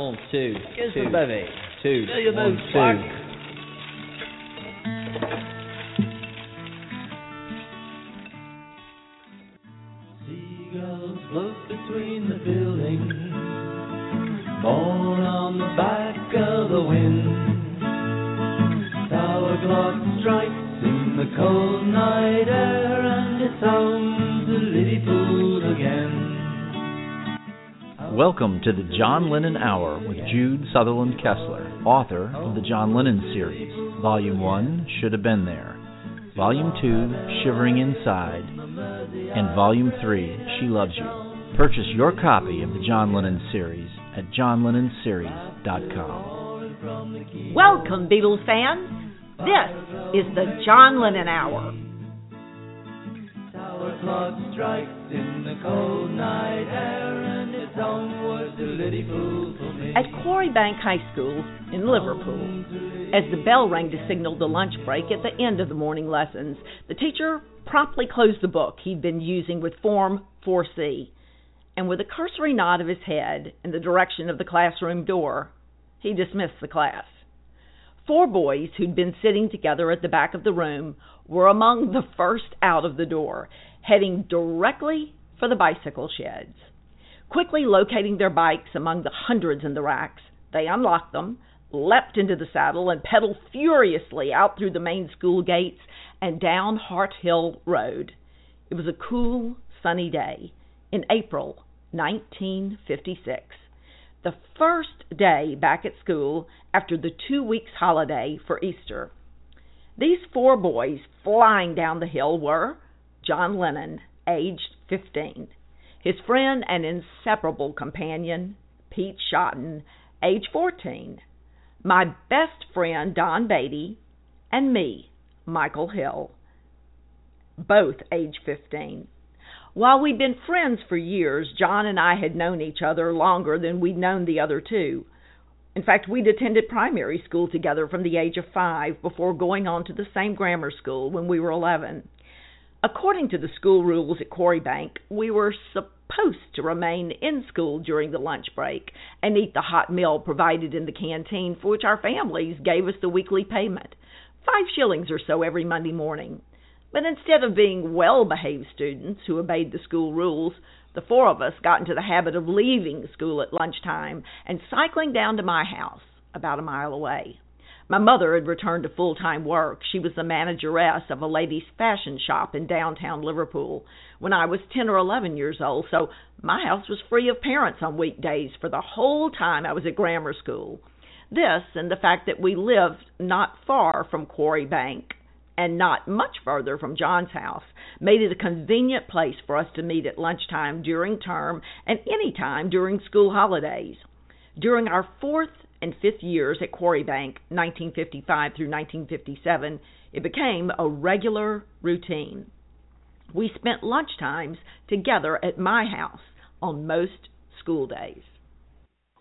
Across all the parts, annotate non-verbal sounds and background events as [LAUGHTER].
One, two, Kiss two, the baby. two, Fill your one, nose, two. Clark. Welcome to the John Lennon Hour with Jude Southerland Kessler, author of the John Lennon series. Volume 1, Should Have Been There. Volume 2, Shivering Inside. And Volume 3, She Loves You. Purchase your copy of the John Lennon series at johnlennonseries.com. Welcome, Beatles fans. This is the John Lennon Hour. Tower clock strikes in the cold night air, and it's onward At Quarry Bank High School in Liverpool, as the bell rang to signal the lunch break at the end of the morning lessons, the teacher promptly closed the book he'd been using with Form 4C, and with a cursory nod of his head in the direction of the classroom door, he dismissed the class. Four boys who'd been sitting together at the back of the room were among the first out of the door, heading directly for the bicycle sheds. Quickly locating their bikes among the hundreds in the racks, they unlocked them, leapt into the saddle, and pedaled furiously out through the main school gates and down Hart Hill Road. It was a cool, sunny day in April 1956, the first day back at school after the two weeks holiday for Easter. These four boys flying down the hill were John Lennon, aged 15, his friend and inseparable companion, Pete Shotton, age 14, my best friend, Don Beatty, and me, Michael Hill, both age 15. While we'd been friends for years, John and I had known each other longer than we'd known the other two. In fact, we'd attended primary school together from the age of five before going on to the same grammar school when we were 11. According to the school rules at Quarry Bank, we were supposed to remain in school during the lunch break and eat the hot meal provided in the canteen for which our families gave us the weekly payment, five shillings or so every Monday morning. But instead of being well behaved students who obeyed the school rules, the four of us got into the habit of leaving school at lunchtime and cycling down to my house, about a mile away. My mother had returned to full time work. She was the manageress of a ladies' fashion shop in downtown Liverpool when I was 10 or 11 years old, so my house was free of parents on weekdays for the whole time I was at grammar school. This and the fact that we lived not far from Quarry Bank and not much further from John's house made it a convenient place for us to meet at lunchtime during term and any time during school holidays. During our fourth and fifth years at Quarry Bank, 1955 through 1957, it became a regular routine. We spent lunchtimes together at my house on most school days.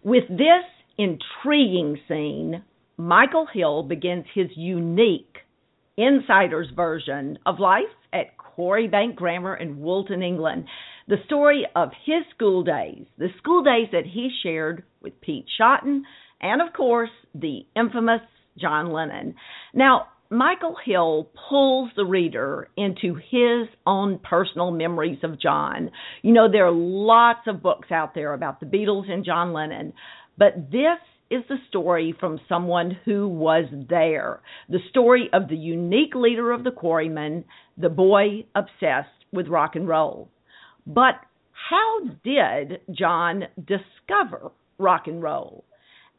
With this intriguing scene, Michael Hill begins his unique insider's version of life at Quarry Bank Grammar in Woolton, England. The story of his school days, the school days that he shared with Pete Shotton, and of course, the infamous John Lennon. Now, Michael Hill pulls the reader into his own personal memories of John. You know, there are lots of books out there about the Beatles and John Lennon, but this is the story from someone who was there. The story of the unique leader of the Quarrymen, the boy obsessed with rock and roll. But how did John discover rock and roll?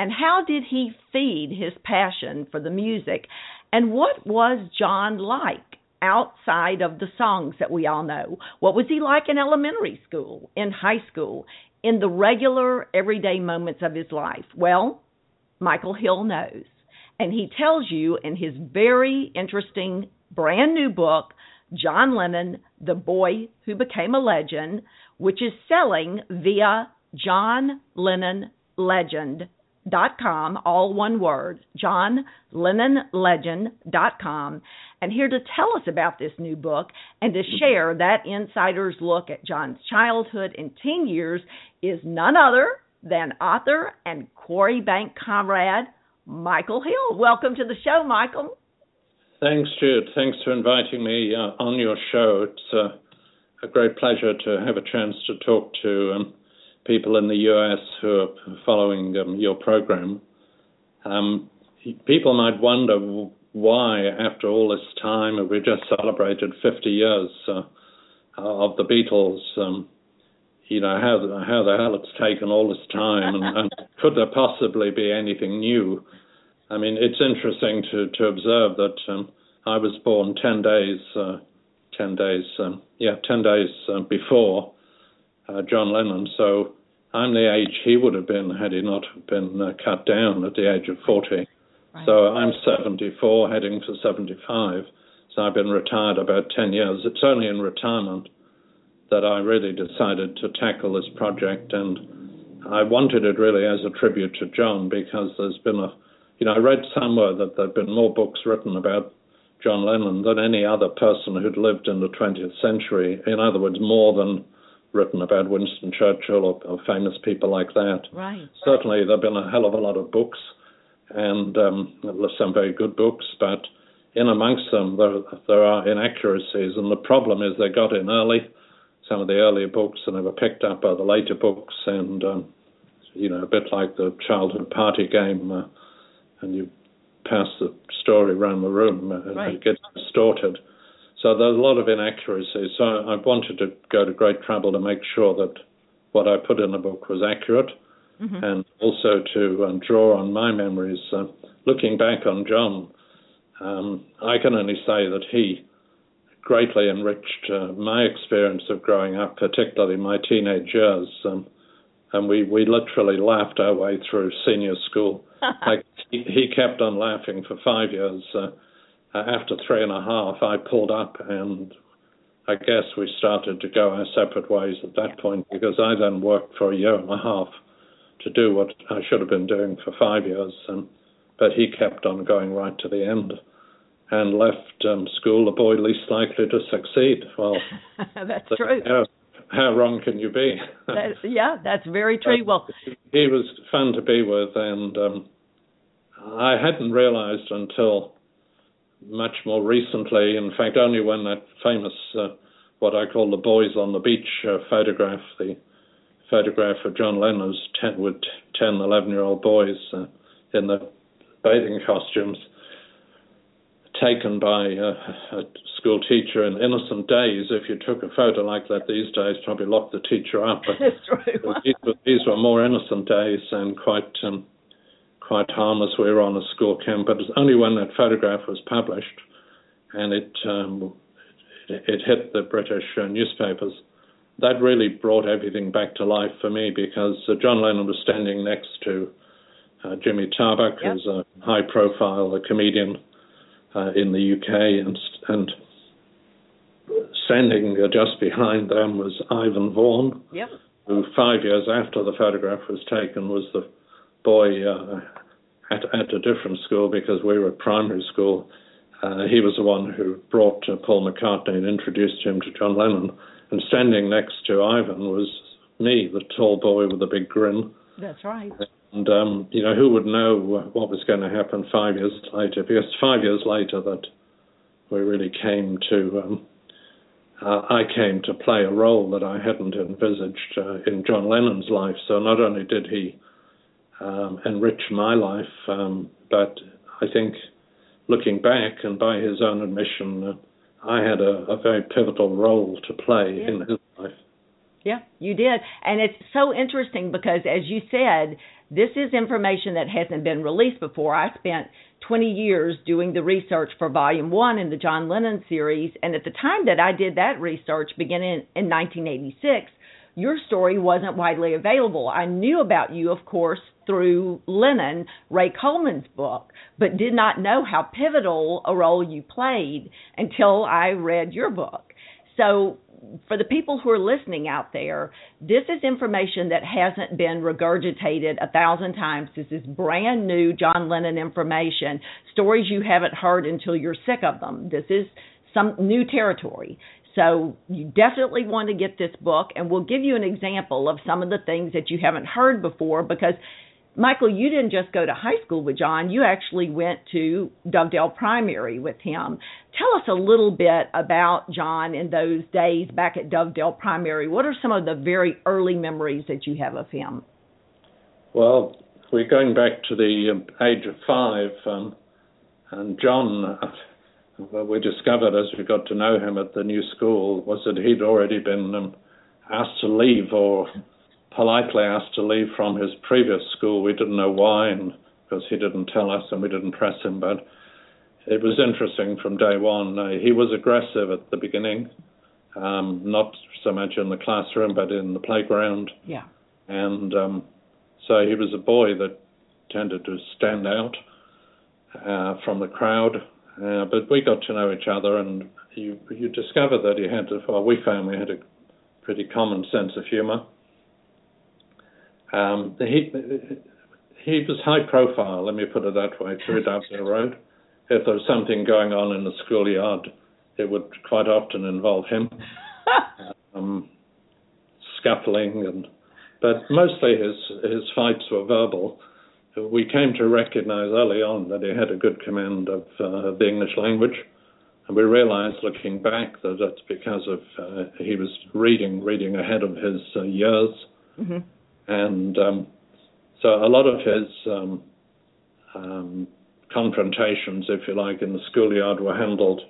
And how did he feed his passion for the music? And what was John like outside of the songs that we all know? What was he like in elementary school, in high school, in the regular everyday moments of his life? Well, Michael Hill knows. And he tells you in his very interesting brand new book, John Lennon, The Boy Who Became a Legend, which is selling via John Lennon Legend dot com, all one word, John Lennon Legend dot com. And here to tell us about this new book and to share that insider's look at John's childhood and teen years is none other than author and Quarry Bank comrade Michael Hill. Welcome to the show, Michael. Thanks, Jude. Thanks for inviting me uh, on your show. It's uh, a great pleasure to have a chance to talk to um, people in the U.S. who are following um, your program. Um, people might wonder why, after all this time, we just celebrated 50 years uh, of the Beatles. Um, you know how how the hell it's taken all this time, and, and could there possibly be anything new? I mean, it's interesting to to observe that um, I was born ten days, uh, ten days, um, yeah, ten days uh, before uh, John Lennon. So I'm the age he would have been had he not been uh, cut down at the age of forty. Right. So I'm 74, heading for 75. So I've been retired about 10 years. It's only in retirement that I really decided to tackle this project, and I wanted it really as a tribute to John because there's been a, you know, I read somewhere that there've been more books written about John Lennon than any other person who'd lived in the 20th century. In other words, more than written about Winston Churchill or, or famous people like that. Right. Certainly, there've been a hell of a lot of books, and um, some very good books, but in amongst them there, there are inaccuracies, and the problem is they got in early some of the earlier books and they were picked up by the later books, and um, you know, a bit like the childhood party game, uh, and you pass the story around the room, uh, right. it gets distorted. So there's a lot of inaccuracies. So I wanted to go to great trouble to make sure that what I put in the book was accurate, mm-hmm. and also to um, draw on my memories. Uh, looking back on John, um, I can only say that he greatly enriched uh, my experience of growing up, particularly my teenage years. Um, and we, we literally laughed our way through senior school. [LAUGHS] like he, he, kept on laughing for five years. Uh, after three and a half, I pulled up, and I guess we started to go our separate ways at that point because I then worked for a year and a half to do what I should have been doing for five years. And, but he kept on going right to the end and left um, school the boy least likely to succeed. Well, [LAUGHS] that's true. How, how, wrong can you be? [LAUGHS] that, yeah, that's very true. well, he was fun to be with, and um, I hadn't realized until much more recently, in fact, only when that famous, uh, what I call the boys on the beach uh, photograph, the photograph of John Lennon's ten, with 10, 11 year old boys uh, in the bathing costumes taken by a, a school teacher in innocent days. If you took a photo like that these days, probably locked the teacher up. [LAUGHS] But That's true. these, were, these were more innocent days and quite um, quite harmless. We were on a school camp, but it was only when that photograph was published and it um, it, it hit the British uh, newspapers. That really brought everything back to life for me because uh, John Lennon was standing next to uh, Jimmy Tarbuck, yep. who's a high-profile comedian uh, in the UK, and and standing just behind them was Ivan Vaughan, yep. who five years after the photograph was taken was the boy uh, at at a different school because we were at primary school. Uh, he was the one who brought uh, Paul McCartney and introduced him to John Lennon. And standing next to Ivan was me, the tall boy with a big grin. That's right. And um, you know, who would know what was going to happen five years later? Because five years later, that we really came to. Um, uh, I came to play a role that I hadn't envisaged uh, in John Lennon's life. So not only did he um, enrich my life, um, but I think looking back and by his own admission, uh, I had a, a, very pivotal role to play yeah. in his life. Yeah, you did. And it's so interesting because, as you said, this is information that hasn't been released before. I spent 20 years doing the research for Volume 1 in the John Lennon series, and at the time that I did that research, beginning in 1986, your story wasn't widely available. I knew about you, of course, through Lennon, Ray Coleman's book, but did not know how pivotal a role you played until I read your book. So for the people who are listening out there, this is information that hasn't been regurgitated a thousand times. This is brand new John Lennon information, stories you haven't heard until you're sick of them. This is some new territory. So you definitely want to get this book, and we'll give you an example of some of the things that you haven't heard before because. Michael, you didn't just go to high school with John, you actually went to Dovedale Primary with him. Tell us a little bit about John in those days back at Dovedale Primary. What are some of the very early memories that you have of him? Well, we're going back to the um, age of five, um, and John, what we discovered as we got to know him at the new school was that he'd already been um, asked to leave or politely asked to leave from his previous school. We didn't know why, and because he didn't tell us and we didn't press him, but it was interesting from day one. Uh, he was aggressive at the beginning, um, not so much in the classroom, but in the playground. Yeah. And um, so he was a boy that tended to stand out uh, from the crowd. Uh, but we got to know each other, and you you discover that he had, well, we found we had a pretty common sense of humour. Um, he he was high profile, let me put it that way, through Dovedale Road. If there was something going on in the schoolyard, it would quite often involve him. [LAUGHS] um, scuffling and but mostly his his fights were verbal. We came to recognize early on that he had a good command of uh, the English language, and we realized looking back that that's because of uh, he was reading reading ahead of his uh, years, mm-hmm. and um, so a lot of his um, um, confrontations, if you like, in the schoolyard were handled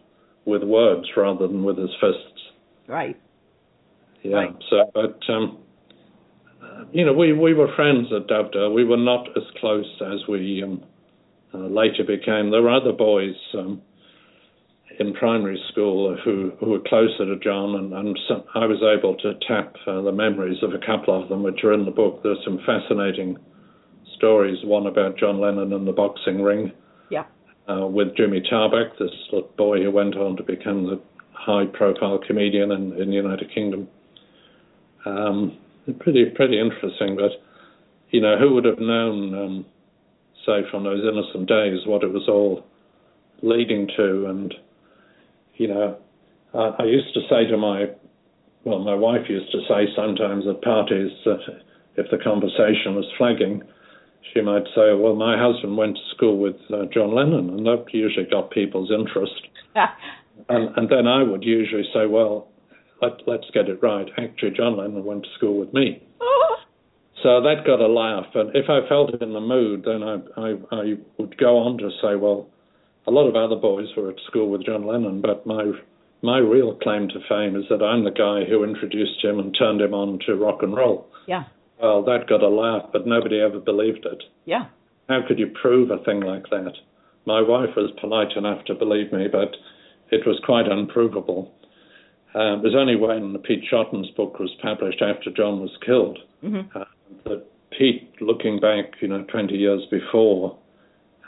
with words rather than with his fists. Right. Yeah. Right. So, but um, you know, we, we were friends at Dovedale. We were not as close as we um, uh, later became. There were other boys um, in primary school who, who were closer to John, and, and some, I was able to tap uh, the memories of a couple of them, which are in the book. There's some fascinating stories. One about John Lennon and the boxing ring. Yeah. Uh, with Jimmy Tarbuck, this little boy who went on to become the high-profile comedian in, in the United Kingdom. Um, pretty pretty interesting. But you know, who would have known, um, say, from those innocent days, what it was all leading to? And you know, I, I used to say to my, well, my wife used to say sometimes at parties that if the conversation was flagging, she might say, "Well, my husband went to school with uh, John Lennon," and that usually got people's interest. [LAUGHS] and, and then I would usually say, "Well, let, let's get it right. Actually, John Lennon went to school with me. Oh. so that got a laugh. And if I felt in the mood, then I, I, I would go on to say, well, a lot of other boys were at school with John Lennon, but my my real claim to fame is that I'm the guy who introduced him and turned him on to rock and roll. Yeah. Well, that got a laugh, but nobody ever believed it. Yeah. How could you prove a thing like that? My wife was polite enough to believe me, but it was quite unprovable. Uh, it was only when Pete Shotton's book was published after John was killed mm-hmm. uh, that Pete, looking back, you know, 20 years before,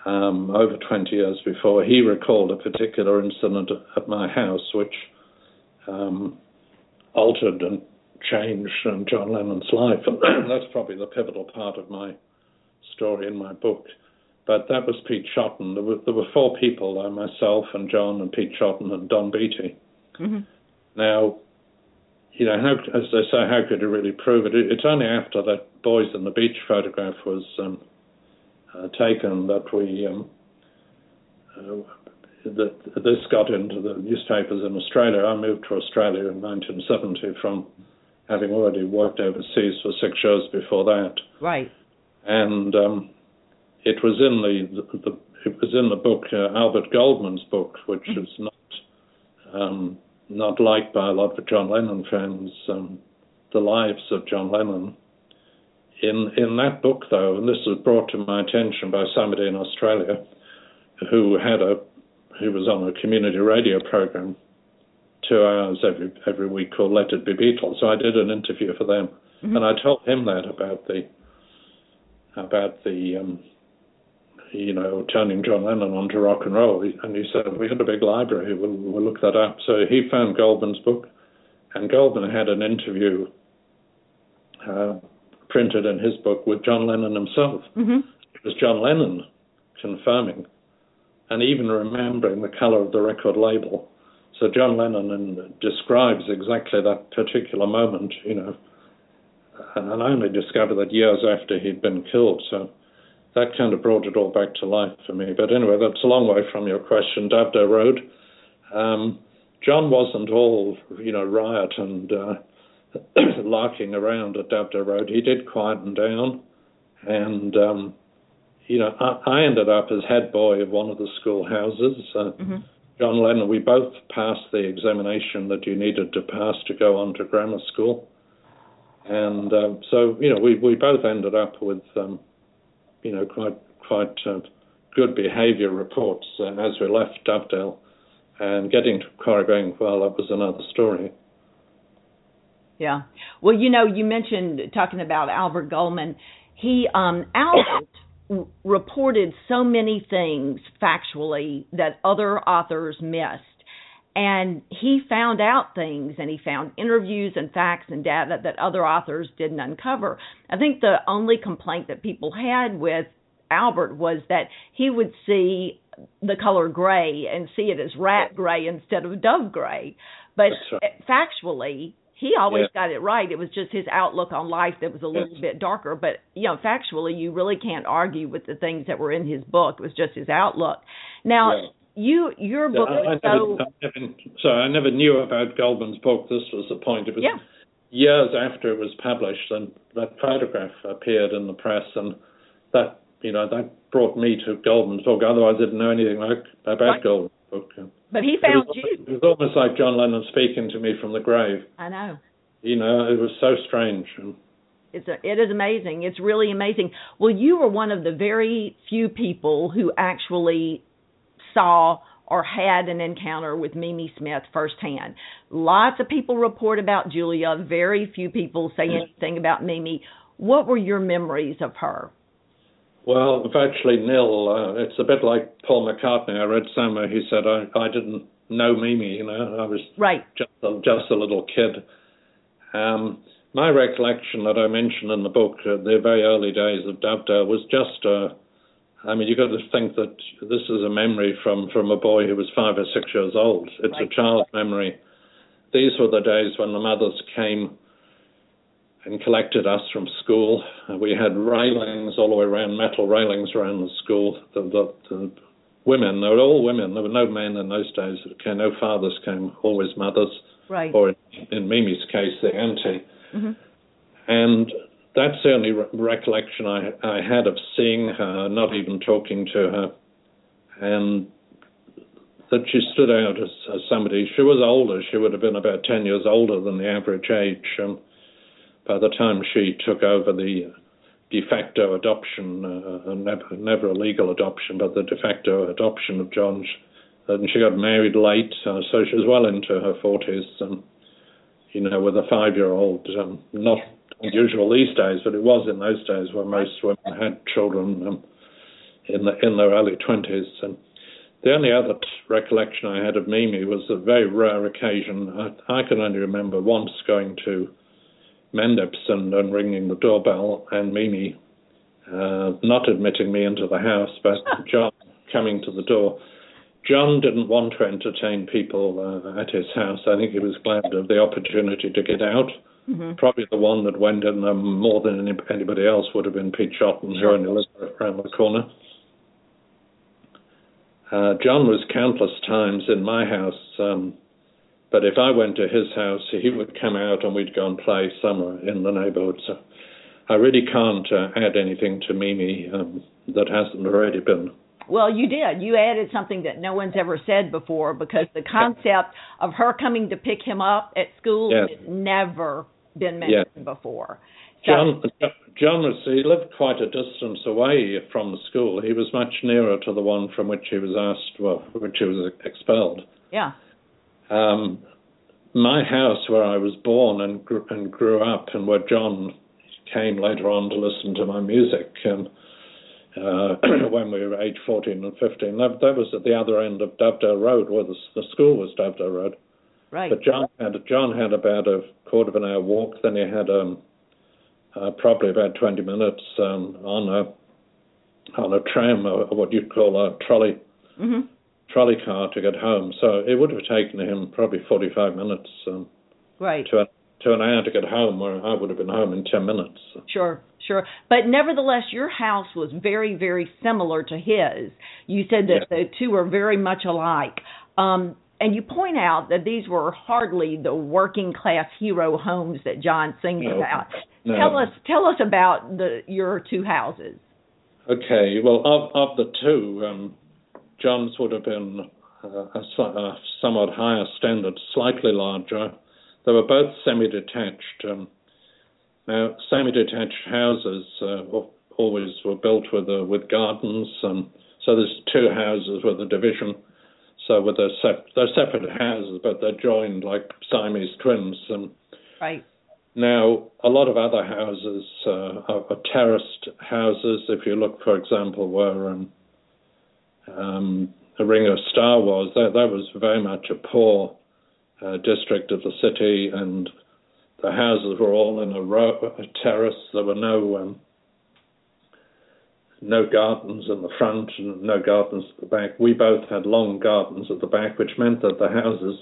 um, over 20 years before, he recalled a particular incident at my house which um, altered and changed John Lennon's life. [CLEARS THROAT] That's probably the pivotal part of my story in my book. But that was Pete Shotton. There were, there were four people, uh, myself and John and Pete Shotton and Don Beattie. Mm-hmm. Now, you know, how, as they say, how could you really prove it? It's only after that Boys on the Beach photograph was um, uh, taken that we um, uh, that this got into the newspapers in Australia. I moved to Australia in 1970 from having already worked overseas for six years before that. Right. And um, it was in the, the, it was in the book uh, Albert Goldman's book, which mm-hmm. is not um, not liked by a lot of John Lennon fans, um, The Lives of John Lennon. In in that book, though, and this was brought to my attention by somebody in Australia who had a who was on a community radio program two hours every every week called Let It Be Beatles. So I did an interview for them, mm-hmm. and I told him that about the about the um, you know, turning John Lennon onto rock and roll. And he said, We had a big library, we'll, we'll look that up. So he found Goldman's book, and Goldman had an interview uh, printed in his book with John Lennon himself. Mm-hmm. It was John Lennon confirming and even remembering the color of the record label. so John Lennon describes exactly that particular moment, you know, and I only discovered that years after he'd been killed. So that kind of brought it all back to life for me. But anyway, that's a long way from your question. Dovedale Road. Um, John wasn't all, you know, riot and uh, [CLEARS THROAT] larking around at Dovedale Road. He did quieten down, and um, you know, I, I, ended up as head boy of one of the school houses. Uh, mm-hmm. John Lennon, we both passed the examination that you needed to pass to go on to grammar school, and uh, so you know, we we both ended up with, um, you know, quite quite uh, good behaviour reports as we left Dovedale. And getting to Corrigan, well, that was another story. Yeah. Well, you know, you mentioned talking about Albert Goldman. He um Albert reported so many things factually that other authors missed. And he found out things and he found interviews and facts and data that other authors didn't uncover. I think the only complaint that people had with Albert was that he would see the color gray and see it as rat gray instead of dove gray. But right. factually, he always yeah. got it right. It was just his outlook on life that was a little yes. bit darker. But you know, factually, you really can't argue with the things that were in his book. It was just his outlook. Now, yeah. You your book I, I so. Never, I never, sorry, I never knew about Goldman's book. This was the point. It was yeah. years after it was published, and that photograph appeared in the press, and that you know that brought me to Goldman's book. Otherwise, I didn't know anything like about right. Goldman's book. But he found it was, you. It was almost like John Lennon speaking to me from the grave. I know. You know, it was so strange. It's a, it is amazing. It's really amazing. Well, you were one of the very few people who actually saw or had an encounter with Mimi Smith firsthand. Lots of people report about Julia. Very few people say anything about Mimi. What were your memories of her? Well, virtually nil. Uh, it's a bit like Paul McCartney. I read somewhere he said I, I didn't know Mimi. You know, I was right. just a, just a little kid. Um, my recollection that I mentioned in the book, uh, the very early days of Dovedale, was just. Uh, I mean, you've got to think that this is a memory from from a boy who was five or six years old. It's right. a child's memory. These were the days when the mothers came and collected us from school. We had railings all the way around, metal railings around the school. The, the, the women, they were all women. There were no men in those days. Okay, no fathers came, always mothers. Right. Or in, in Mimi's case, the auntie. Mm-hmm. And that's the only re- recollection I, I had of seeing her, not even talking to her. And that she stood out as, as somebody. She was older. She would have been about 10 years older than the average age. Um, by the time she took over the de facto adoption, uh, never, never a legal adoption, but the de facto adoption of John, and she got married late, uh, so she was well into her 40s, and you know, with a five-year-old, um, not unusual these days, but it was in those days where most women had children um, in the in their early 20s. And the only other recollection I had of Mimi was a very rare occasion. I, I can only remember once going to and, and ringing the doorbell, and Mimi uh, not admitting me into the house, but [LAUGHS] John coming to the door. John didn't want to entertain people uh, at his house. I think he was glad of the opportunity to get out. Mm-hmm. Probably the one that went in there more than anybody else would have been Pete Shotton, who only lived around the corner. Uh, John was countless times in my house um, but if I went to his house, he would come out and we'd go and play somewhere in the neighborhood. So I really can't uh, add anything to Mimi um, that hasn't already been. Well, you did. You added something that no one's ever said before because the concept of her coming to pick him up at school yes. has never been mentioned yes. before. So, John, John was, he lived quite a distance away from the school. He was much nearer to the one from which he was asked, well, which he was expelled. Yeah. Um, my house, where I was born and grew, and grew up, and where John came later on to listen to my music, and uh, [CLEARS THROAT] when we were age 14 and 15, that, that was at the other end of Dovedale Road, where the, the school was Dovedale Road. Right. But John had John had about a quarter of an hour walk. Then he had um, uh, probably about 20 minutes um, on a on a tram, or what you'd call a trolley. Mm-hmm trolley car to get home. So it would have taken him probably 45 minutes um, Right. to, to an hour to get home, where I would have been home in 10 minutes. Sure, sure. But nevertheless, your house was very, very similar to his. You said that the two were very much alike. Um, and you point out that these were hardly the working class hero homes that John sings No, about. no. Tell us, tell us about the your two houses. Okay, well, of, of the two, um, John's would have been uh, a, a somewhat higher standard, slightly larger. They were both semi-detached. Um, now, semi-detached houses uh, always were built with uh, with gardens, um, so there's two houses with a division. So with their, sep- they're separate houses, but they're joined like Siamese twins. Um, Right. now, a lot of other houses uh, are, are terraced houses. If you look, for example, where um, um, the Ring of Star was, that, that was very much a poor uh, district of the city, and the houses were all in a row, a terrace. There were no um, no gardens in the front and no gardens at the back. We both had long gardens at the back, which meant that the houses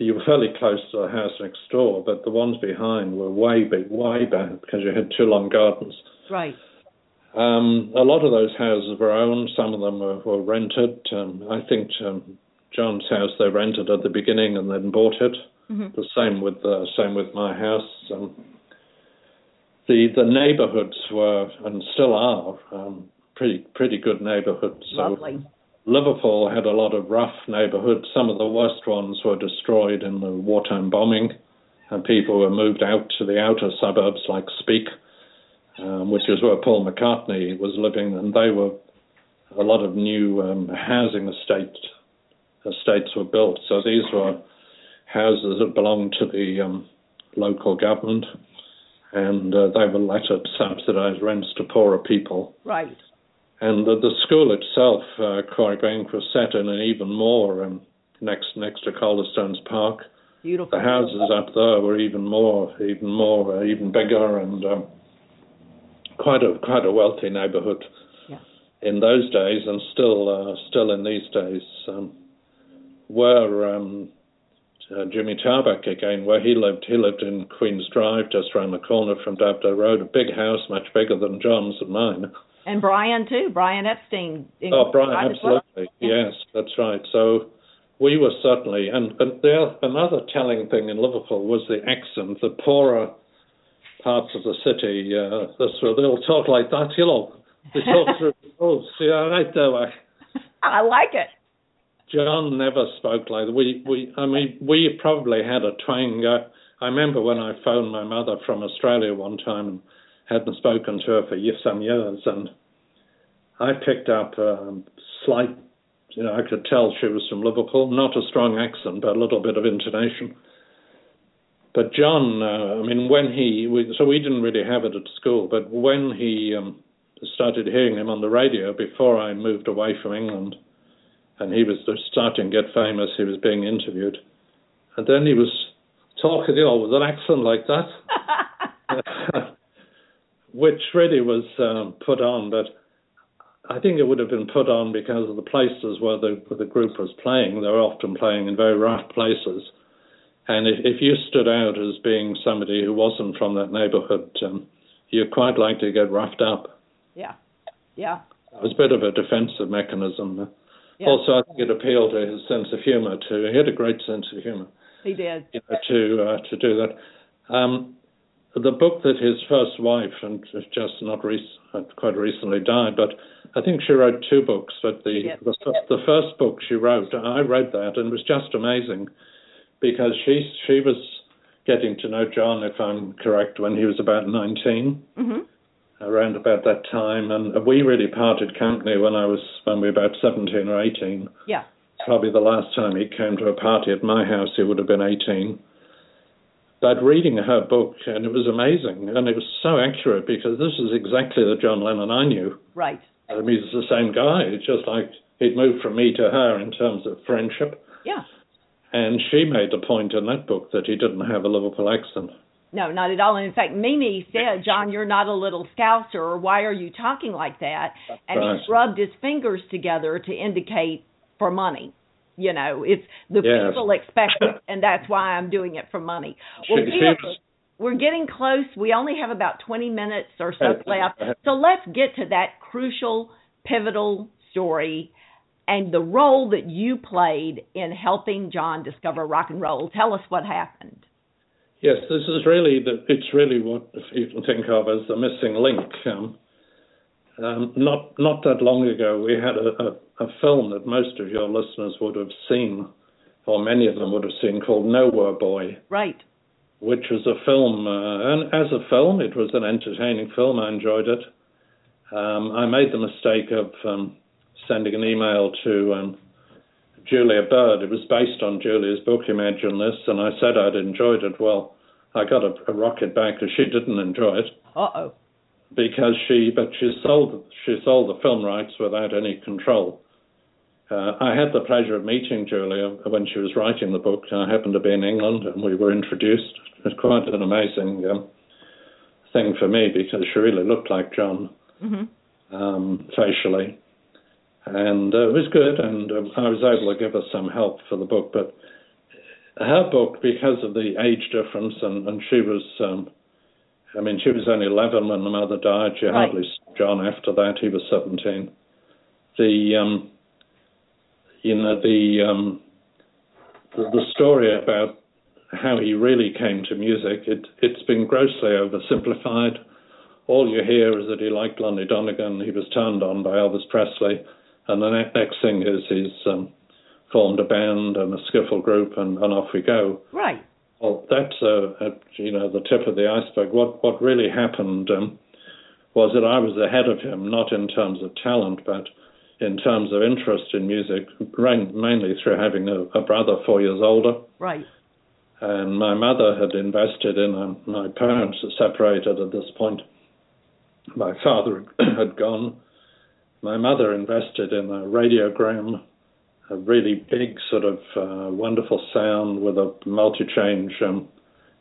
you were fairly close to the house next door, but the ones behind were way big, way back because you had two long gardens. Right. Um, a lot of those houses were owned. Some of them were, were rented. Um, I think um, John's house they rented at the beginning and then bought it. Mhm. The same with uh, same with my house. Um, the the neighbourhoods were and still are um, pretty pretty good neighbourhoods. So Lovely. Liverpool had a lot of rough neighbourhoods. Some of the worst ones were destroyed in the wartime bombing, and people were moved out to the outer suburbs like Speke, um, which is where Paul McCartney was living, and they were a lot of new um, housing estate estates were built. So these were houses that belonged to the um, local government, and uh, they were let at subsidised rents to poorer people. Right. And the, the school itself, uh, Quarry Bank, was set in an even more um, next next to Calderstones Park. Beautiful. The houses up there were even more, even more, uh, even bigger, and um, quite a quite a wealthy neighbourhood Yeah. in those days, and still uh, still in these days. Um, where um, uh, Jimmy Tarbuck again, where he lived, he lived in Queens Drive, just round the corner from Dovedale Road, a big house, much bigger than John's and mine. And Brian too. Brian Epstein. in- Oh, Brian, as well. absolutely. Yes, that's right. So we were certainly, and, and there, another telling thing in Liverpool was the accent. The poorer parts of the city, uh, this, they'll talk like that, you know. They talk [LAUGHS] through, oh, see, all right there. I like it. John never spoke like that. We, we, I mean, we probably had a twang. Uh, I remember when I phoned my mother from Australia one time and hadn't spoken to her for some years, and I picked up a slight, you know, I could tell she was from Liverpool. Not a strong accent, but a little bit of intonation. But John, uh, I mean, when he, we, so we didn't really have it at school, but when he um, started hearing him on the radio before I moved away from England, and he was starting to get famous. He was being interviewed, and then he was talking, you know, with an accent like that, [LAUGHS] which really was um, put on. But I think it would have been put on because of the places where the where the group was playing. They were often playing in very rough places, and if, if you stood out as being somebody who wasn't from that neighbourhood, um, you're quite likely to get roughed up. yeah. Yeah. It was a bit of a defensive mechanism. Yeah. Also, I think it appealed to his sense of humour too. He had a great sense of humour, He did. you know, to uh, to do that. Um, the book that his first wife, and just not rec- uh, quite recently died, but I think she wrote two books. But the the, fir- the first book she wrote, I read that, and it was just amazing because she she was getting to know John, if I'm correct, when he was about nineteen Mhm. Around about that time, and we really parted company when I was when we were about seventeen or eighteen. Yeah. Probably the last time he came to a party at my house, he would have been eighteen. But reading her book, and it was amazing, and it was so accurate because this is exactly the John Lennon I knew. Right. I mean, he's the same guy. It's just like he'd moved from me to her in terms of friendship. Yeah. And she made the point in that book that he didn't have a Liverpool accent. No, not at all. And in fact, Mimi said, "John, you're not a little scouser. Or why are you talking like that?" And right. he rubbed his fingers together to indicate for money. You know, it's the Yes. people expect it, and that's why I'm doing it for money. Well, Peter, we're getting close. We only have about 20 minutes or so left. So let's get to that crucial, pivotal story and the role that you played in helping John discover rock and roll. Tell us what happened. Yes, this is really the, it's really what you can think of as the missing link. Um, um, not not that long ago, we had a, a, a film that most of your listeners would have seen, or many of them would have seen, called Nowhere Boy, Right. which was a film. Uh, and as a film, it was an entertaining film. I enjoyed it. Um, I made the mistake of um, sending an email to um, Julia Baird. It was based on Julia's book, Imagine This, and I said I'd enjoyed it. Well, I got a, a rocket back because she didn't enjoy it Uh oh. because she, but she sold she sold the film rights without any control. Uh, I had the pleasure of meeting Julia when she was writing the book. I happened to be in England, and we were introduced. It was quite an amazing um, thing for me because she really looked like John hmm um, facially, and uh, it was good. And um, I was able to give her some help for the book. But her book, because of the age difference, and, and she was, um, I mean, she was only 11 when the mother died. She Right. hardly saw John after that. He was 17. The, um, you know, the, um, the the story about how he really came to music, it, it's been grossly oversimplified all you hear is that he liked Lonnie Donegan, he was turned on by Elvis Presley, and the next thing is he's um, formed a band and a skiffle group, and, and off we go. Right. Well, that's uh, uh, you know the tip of the iceberg. What what really happened um, was that I was ahead of him, not in terms of talent, but in terms of interest in music, mainly through having a, a brother four years older Right. and my mother had invested in um, my parents are separated at this point my father had gone my mother invested in a radiogram a really big sort of uh, wonderful sound with a multi-change um,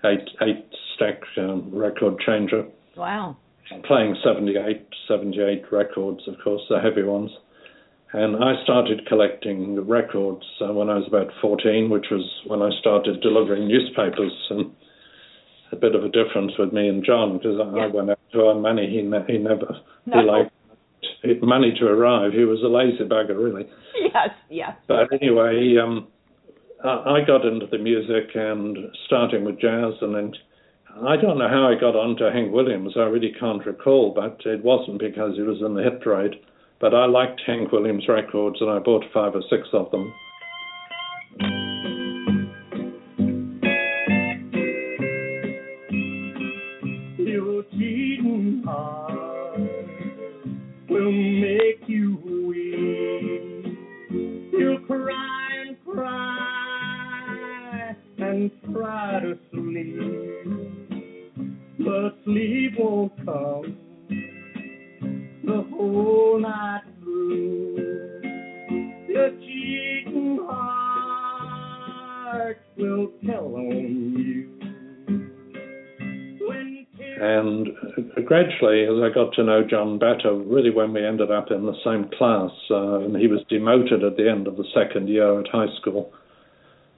eight eight stack um, record changer Wow. playing 78 78 records of course the heavy ones and I started collecting records uh, when I was about 14, which was when I started delivering newspapers. And a bit of a difference with me and John because I, Yeah. I went out to earn money. He, ne- he never, No. he liked money to arrive. He was a lazy bugger, really. [LAUGHS] Yes. Yes. But anyway, um, I I got into the music and starting with jazz, and then I don't know how I got onto Hank Williams. I really can't recall, but it wasn't because he was in the hit parade. But I liked Hank Williams records, and I bought five or six of them. Gradually, as I got to know John better, really when we ended up in the same class, uh, and he was demoted at the end of the second year at high school,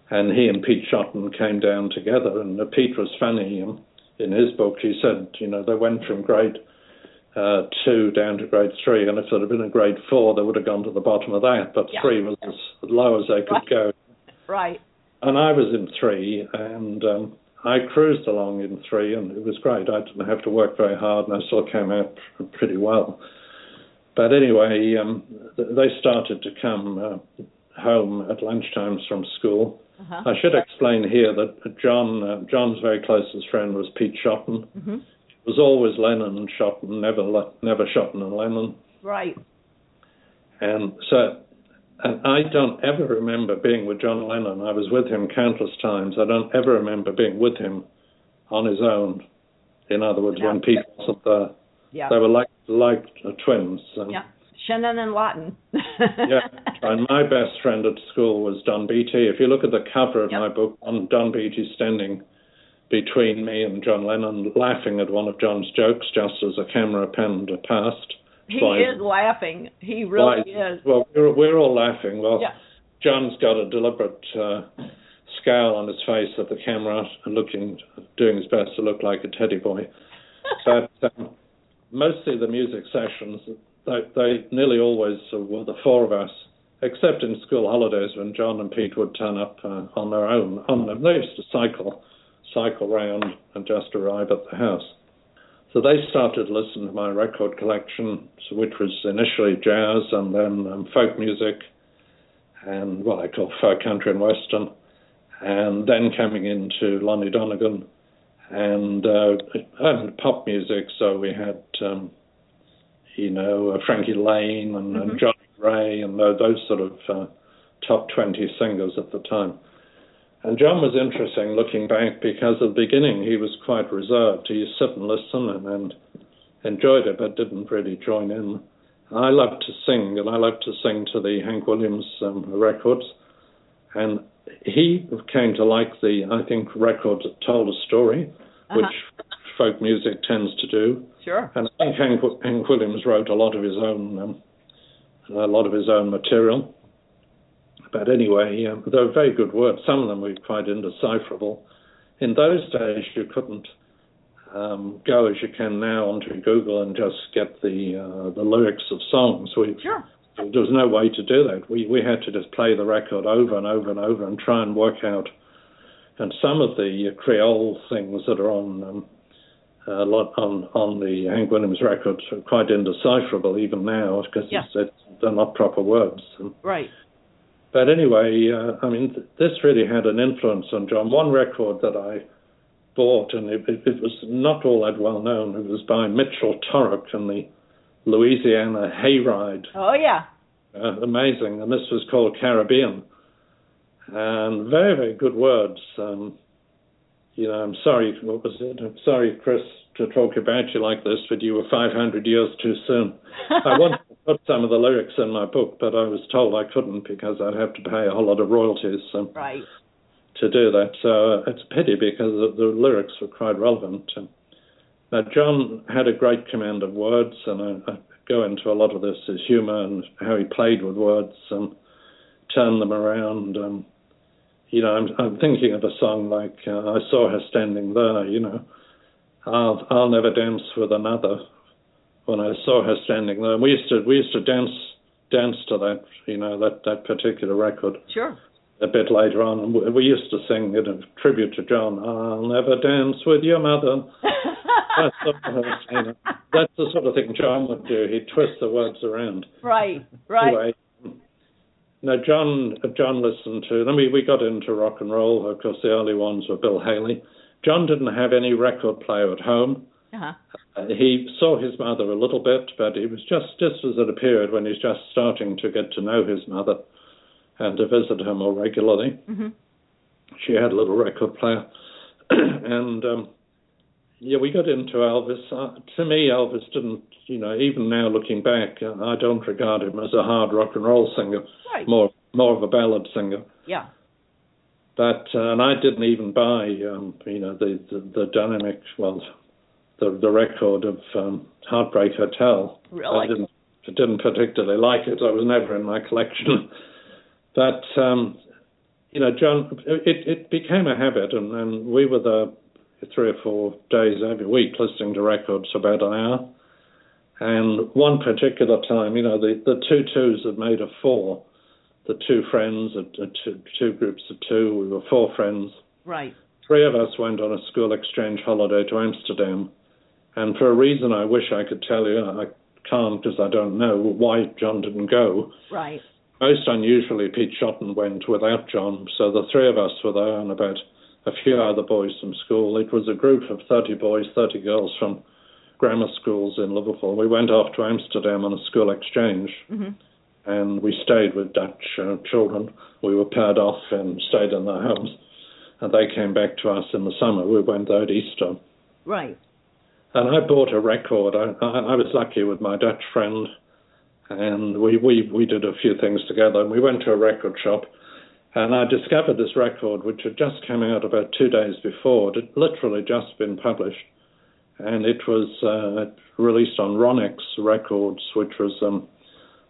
and he and Pete Shotton came down together. And uh, Pete was funny. Um, in his book, he said, you know, they went from grade uh, two down to grade three, and if it had been a grade four, they would have gone to the bottom of that. But Yeah. three was as low as they could Right. go Right. and I was in three, and um, I cruised along in three, and it was great. I didn't have to work very hard, and I still came out pretty well. But anyway, um, they started to come uh, home at lunchtimes from school. Uh-huh. I should explain here that John, uh, John's very closest friend was Pete Shotton. hmm It was always Lennon and Shotton, never never Shotton and Lennon. Right. And so, and I don't ever remember being with John Lennon. I was with him countless times. I don't ever remember being with him on his own. In other words, when. Pete wasn't there, Yeah. they were like like uh, twins. Um, Yeah. Shannon and Lawton. yeah. And my best friend at school was Don Beatty. If you look at the cover of Yep. my book, Don, Don Beatty standing between me and John Lennon, laughing at one of John's jokes just as a camera panned past. He is laughing. He really Why- is. Well, we're, we're all laughing. Well, Yeah. John's got a deliberate uh, scowl on his face at the camera, looking, doing his best to look like a teddy boy. [LAUGHS] but um, mostly the music sessions, they, they nearly always were the four of us, except in school holidays when John and Pete would turn up uh, on their own. On them. They used to cycle, cycle round and just arrive at the house. So they started to listen to my record collection, which was initially jazz and then um, folk music and what I call folk country and western, and then coming into Lonnie Donegan and, uh, and pop music. So we had, um, you know, uh, Frankie Laine and, mm-hmm. and Johnnie Ray and those sort of uh, top 20 singers at the time. And John was interesting looking back because at the beginning he was quite reserved. He sit and listen and, and enjoyed it, but didn't really join in. I loved to sing, and I loved to sing to the Hank Williams um, records. And he came to like the, I think, records that told a story, uh-huh. which folk music tends to do. Sure. And I think Hank, Hank Williams wrote a lot of his own, um, a lot of his own material. But anyway, um, they were very good words. Some of them were quite indecipherable. In those days, you couldn't um, go as you can now onto Google and just get the uh, the lyrics of songs. We, sure. There was no way to do that. We we had to just play the record over and over and over and try and work out. And some of the Creole things that are on um, a lot on on the Hank Williams records are quite indecipherable even now because yeah. they're not proper words. And, right. But anyway, uh, I mean, th- this really had an influence on John. One record that I bought, and it, it, it was not all that well known, it was by Mitchell Torok and the Louisiana Hayride. Oh, yeah. Uh, amazing. And this was called Caribbean. And very, very good words. Um, you know, I'm sorry, what was it? I'm sorry, Chris, to talk about you like this, but you were 500 years too soon. [LAUGHS] I put some of the lyrics in my book, but I was told I couldn't because I'd have to pay a whole lot of royalties so, right. to do that. So it's a pity because the, the lyrics were quite relevant. Now, John had a great command of words, and I, I go into a lot of this, his humour and how he played with words and turned them around. Um, you know, I'm, I'm thinking of a song like uh, "I Saw Her Standing There." You know, I'll I'll never dance with another. When I saw her standing there, and we used to we used to dance dance to that, you know, that that particular record. Sure. A bit later on, and we used to sing it a tribute to John. I'll never dance with your mother. [LAUGHS] that's, you know, that's the sort of thing John would do. He'd twist the words around. Right. Right. Anyway, now, John, John listened to. Then we, we got into rock and roll. Of course, the early ones were Bill Haley. John didn't have any record player at home. Uh-huh. Uh, he saw his mother a little bit, but it was just just as at a period when he's just starting to get to know his mother and to visit her more regularly. Mm-hmm. She had a little record player, [CLEARS THROAT] and um, yeah, we got into Elvis. Uh, to me, Elvis didn't, you know, even now looking back, uh, I don't regard him as a hard rock and roll singer. Right. More, more of a ballad singer. Yeah. But uh, and I didn't even buy, um, you know, the, the the dynamic, well, the the record of um, Heartbreak Hotel. Really. I didn't didn't particularly like it. I was never in my collection. [LAUGHS] but um, you know, John, it it became a habit, and, and we were the three or four days every week listening to records for about an hour. And one particular time, you know, the, the two twos had made a four. The two friends, uh, two, two groups of two, we were four friends. Right. Three of us went on a school exchange holiday to Amsterdam. And for a reason I wish I could tell you, I can't because I don't know why John didn't go. Right. Most unusually, Pete Shotton went without John. So the three of us were there and about a few other boys from school. It was a group of 30 boys, 30 girls from grammar schools in Liverpool. We went off to Amsterdam on a school exchange. Mm-hmm. And we stayed with Dutch uh, children. We were paired off and stayed in their homes. And they came back to us in the summer. We went there at Easter. Right. And I bought a record. I, I, I was lucky with my Dutch friend, and we, we, we did a few things together. And we went to a record shop, and I discovered this record, which had just come out about two days before. It had literally just been published. And it was uh, released on Ronnex Records, which was um,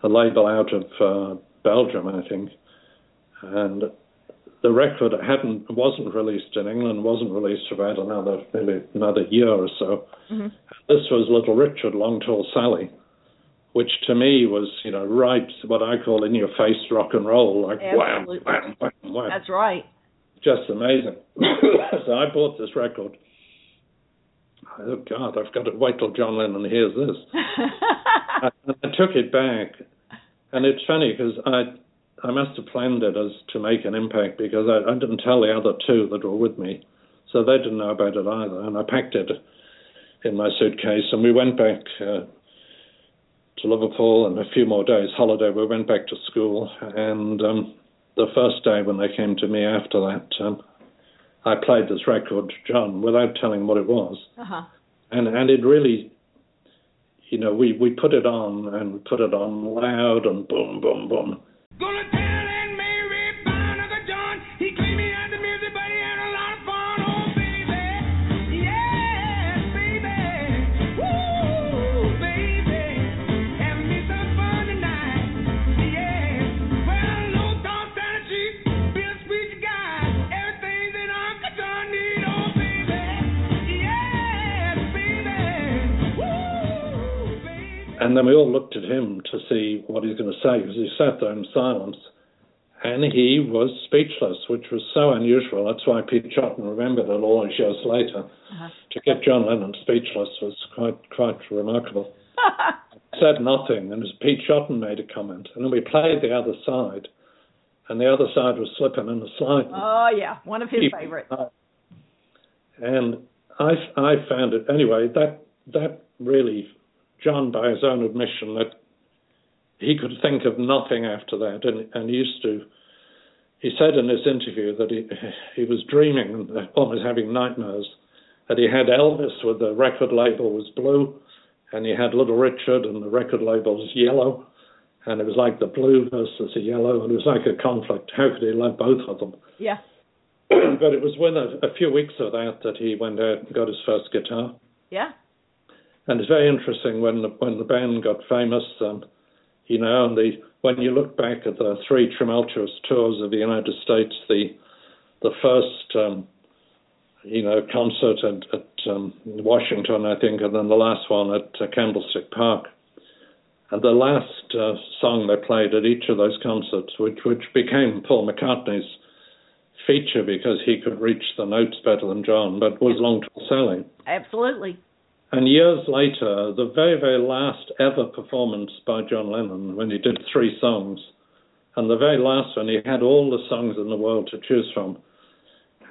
a label out of uh, Belgium, I think. and the record hadn't wasn't released in England, wasn't released for about another maybe another year or so. Mm-hmm. This was Little Richard, Long Tall Sally, which to me was you know right what I call in your face rock and roll, like wham, wham, wham, wham. That's right. Just amazing. [COUGHS] so I bought this record. Oh God, I've got to wait till John Lennon hears this. [LAUGHS] I, I took it back, and it's funny because I I must have planned it as to make an impact because I, I didn't tell the other two that were with me, so they didn't know about it either. And I packed it in my suitcase, and we went back uh, to Liverpool and a few more days holiday. We went back to school, and um, the first day when they came to me after that, um, I played this record John without telling what it was, uh-huh. and and it really you know, we, we put it on and put it on loud and boom, boom, boom. And then we all looked at him to see what he's going to say because he sat there in silence. And he was speechless, which was so unusual. That's why Pete Shotton remembered it all these years later. Uh-huh. To get John Lennon speechless was quite quite remarkable. [LAUGHS] said nothing, and Pete Shotton made a comment, and then we played the other side, and the other side was slipping and sliding. Oh yeah, one of his favorites. And I I found it anyway. That that really, John, by his own admission, that he could think of nothing after that, and, and he used to. He said in his interview that he [LAUGHS] he was dreaming, almost having nightmares, that he had Elvis with the record label was blue, and he had Little Richard and the record label was yellow, and it was like the blue versus the yellow, and it was like a conflict. How could he love both of them? Yeah. [CLEARS THROAT] but it was within a, a few weeks of that that he went out and got his first guitar. Yeah. And it's very interesting when the, when the band got famous. Um, you know, and the when you look back at the three tumultuous tours of the United States, the the first um, you know concert at, at um, Washington, I think, and then the last one at uh, Candlestick Park, and the last uh, song they played at each of those concerts, which which became Paul McCartney's feature because he could reach the notes better than John, but was Long Tall Sally. Absolutely. And years later, the very, very last ever performance by John Lennon, when he did three songs, and the very last one, he had all the songs in the world to choose from.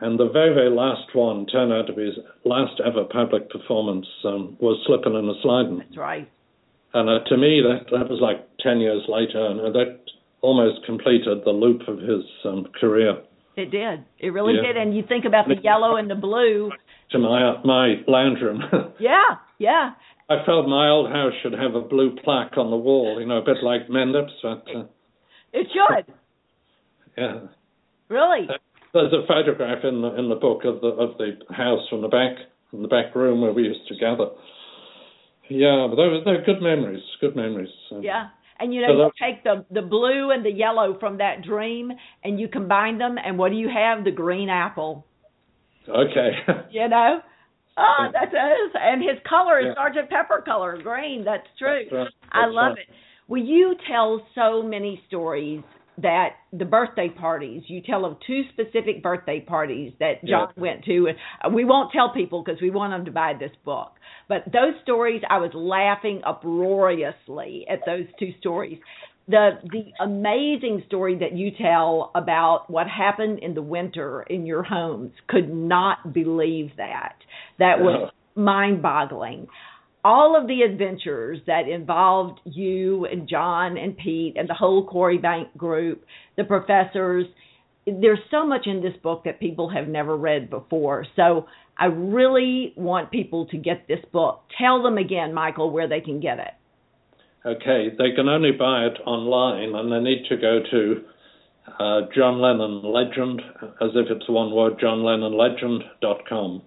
And the very, very last one turned out to be his last ever public performance um, was Slippin' and a Slidin'. That's right. And uh, to me, that, that was like 10 years later, and uh, that almost completed the loop of his um, career. It did. It really yeah. did. And you think about the yellow and the blue, to my my lounge room. [LAUGHS] yeah, yeah. I felt my old house should have a blue plaque on the wall, you know, a bit like Mendips. But, uh, it should. Yeah. Really. There's a photograph in the in the book of the of the house from the back from the back room where we used to gather. Yeah, but they're, they're good memories. Good memories. Yeah. And you know, so you take the the blue and the yellow from that dream, and you combine them, and what do you have? The green apple. Okay. [LAUGHS] you know? Oh, that's it. And his color is yeah. Sergeant Pepper color, green. That's true. That's right. that's I love right. it. Well, you tell so many stories that the birthday parties, you tell of two specific birthday parties that John yeah. went to. And we won't tell people because we want them to buy this book. But those stories, I was laughing uproariously at those two stories the the amazing story that you tell about what happened in the winter in your homes could not believe that. That was mind-boggling. All of the adventures that involved you and John and Pete and the whole Quarry Bank group the professors there's so much in this book that people have never read before. So I really want people to get this book. Tell them again Michael where they can get it Okay, they can only buy it online and they need to go to uh, John Lennon Legend, as if it's one word, johnlennonlegend.com,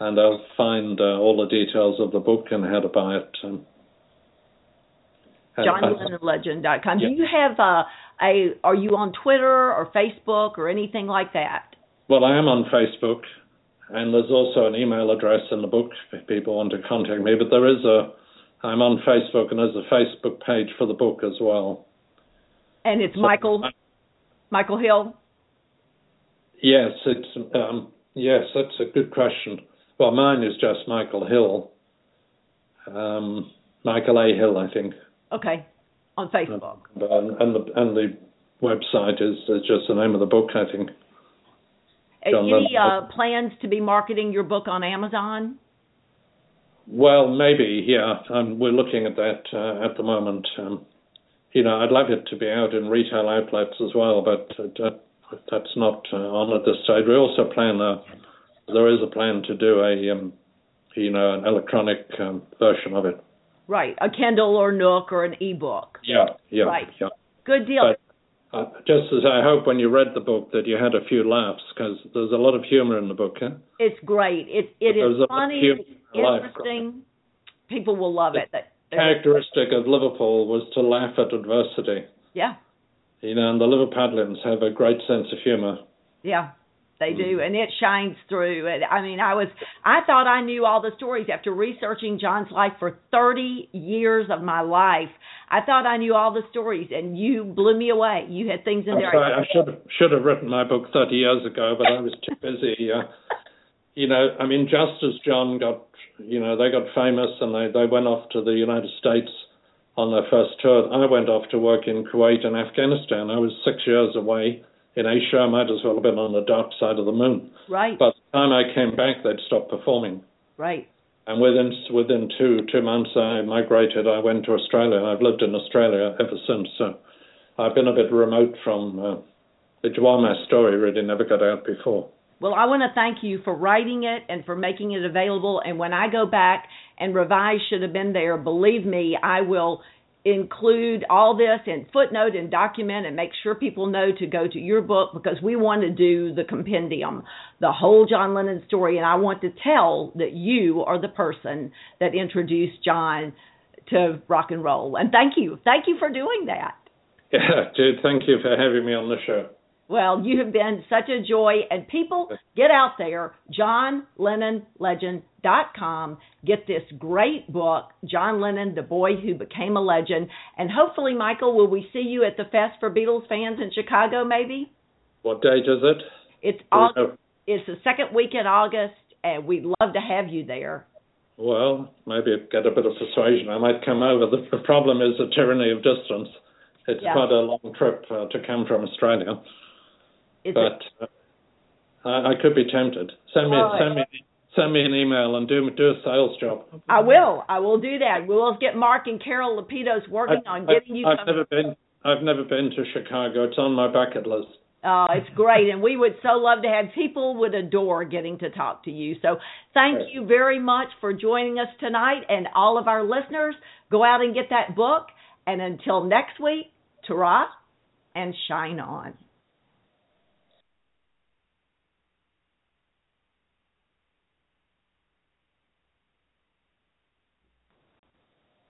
and they'll find uh, all the details of the book and how to buy it. Um, JohnLennonLegend.com. Yeah. Do you have uh, a are you on Twitter or Facebook or anything like that? Well, I am on Facebook, and there's also an email address in the book if people want to contact me. But there is a I'm on Facebook, and there's a Facebook page for the book as well. And it's so, Michael Michael Hill. Yes, it's um, yes, that's a good question. Well, mine is just Michael Hill. Um, Michael A. Hill, I think. Okay, on Facebook. And, and the and the website is, is just the name of the book, I think. John Any uh, plans to be marketing your book on Amazon? Well, maybe, yeah. Um, we're looking at that uh, at the moment. Um, you know, I'd like it to be out in retail outlets as well, but uh, that's not uh, on at this stage. We also plan a, there is a plan to do a, um, you know, an electronic um, version of it. Right, a Kindle or Nook or an e-book. Yeah, yeah, right. yeah. Good deal. But, uh, just as I hope when you read the book that you had a few laughs because there's a lot of humor in the book. Huh? It's great. It it is funny, interesting. People will love it. That characteristic of Liverpool was to laugh at adversity. Yeah. You know, and the Liverpudlians have a great sense of humor. Yeah. They do, and it shines through. I mean, I was I thought I knew all the stories after researching John's life for 30 years of my life. I thought I knew all the stories, and you blew me away. You had things in I'm there. Sorry, I should have, should have written my book 30 years ago, but I was too [LAUGHS] busy. Uh, you know, I mean, just as John got, you know, they got famous and they they went off to the United States on their first tour. I went off to work in Kuwait and Afghanistan. I was six years away in Asia, I might as well have been on the dark side of the moon. Right. By the time I came back, they'd stopped performing. Right. And within within two two months, I migrated. I went to Australia. I've lived in Australia ever since. So I've been a bit remote from. Uh, why my story really never got out before. Well, I want to thank you for writing it and for making it available. And when I go back and revise should have been there, believe me, I will include all this and footnote and document and make sure people know to go to your book because we want to do the compendium, the whole John Lennon story. And I want to tell that you are the person that introduced John to rock and roll. And thank you. Thank you for doing that. [LAUGHS] Yeah, Jude, thank you for having me on the show. Well, you have been such a joy. And people, get out there, johnlennonlegend.com. Get this great book, John Lennon, The Boy Who Became a Legend. And hopefully, Michael, will we see you at the Fest for Beatles fans in Chicago, maybe? What date is it? It's August, It's the second week in August, and we'd love to have you there. Well, maybe get a bit of persuasion. I might come over. The, the problem is the tyranny of distance. It's yeah. quite a long trip uh, to come from Australia. Is but? Uh, I, I could be tempted. Send me oh, send me send me an email and do do a sales job. I will. I will do that. We'll get Mark and Carol Lapidus working I, on getting I, you. I've some... never been. I've never been to Chicago. It's on my bucket list. Oh, it's great, and we would so love to have people would adore getting to talk to you. So, thank right. you very much for joining us tonight, and all of our listeners. Go out and get that book, and until next week, ta and shine on.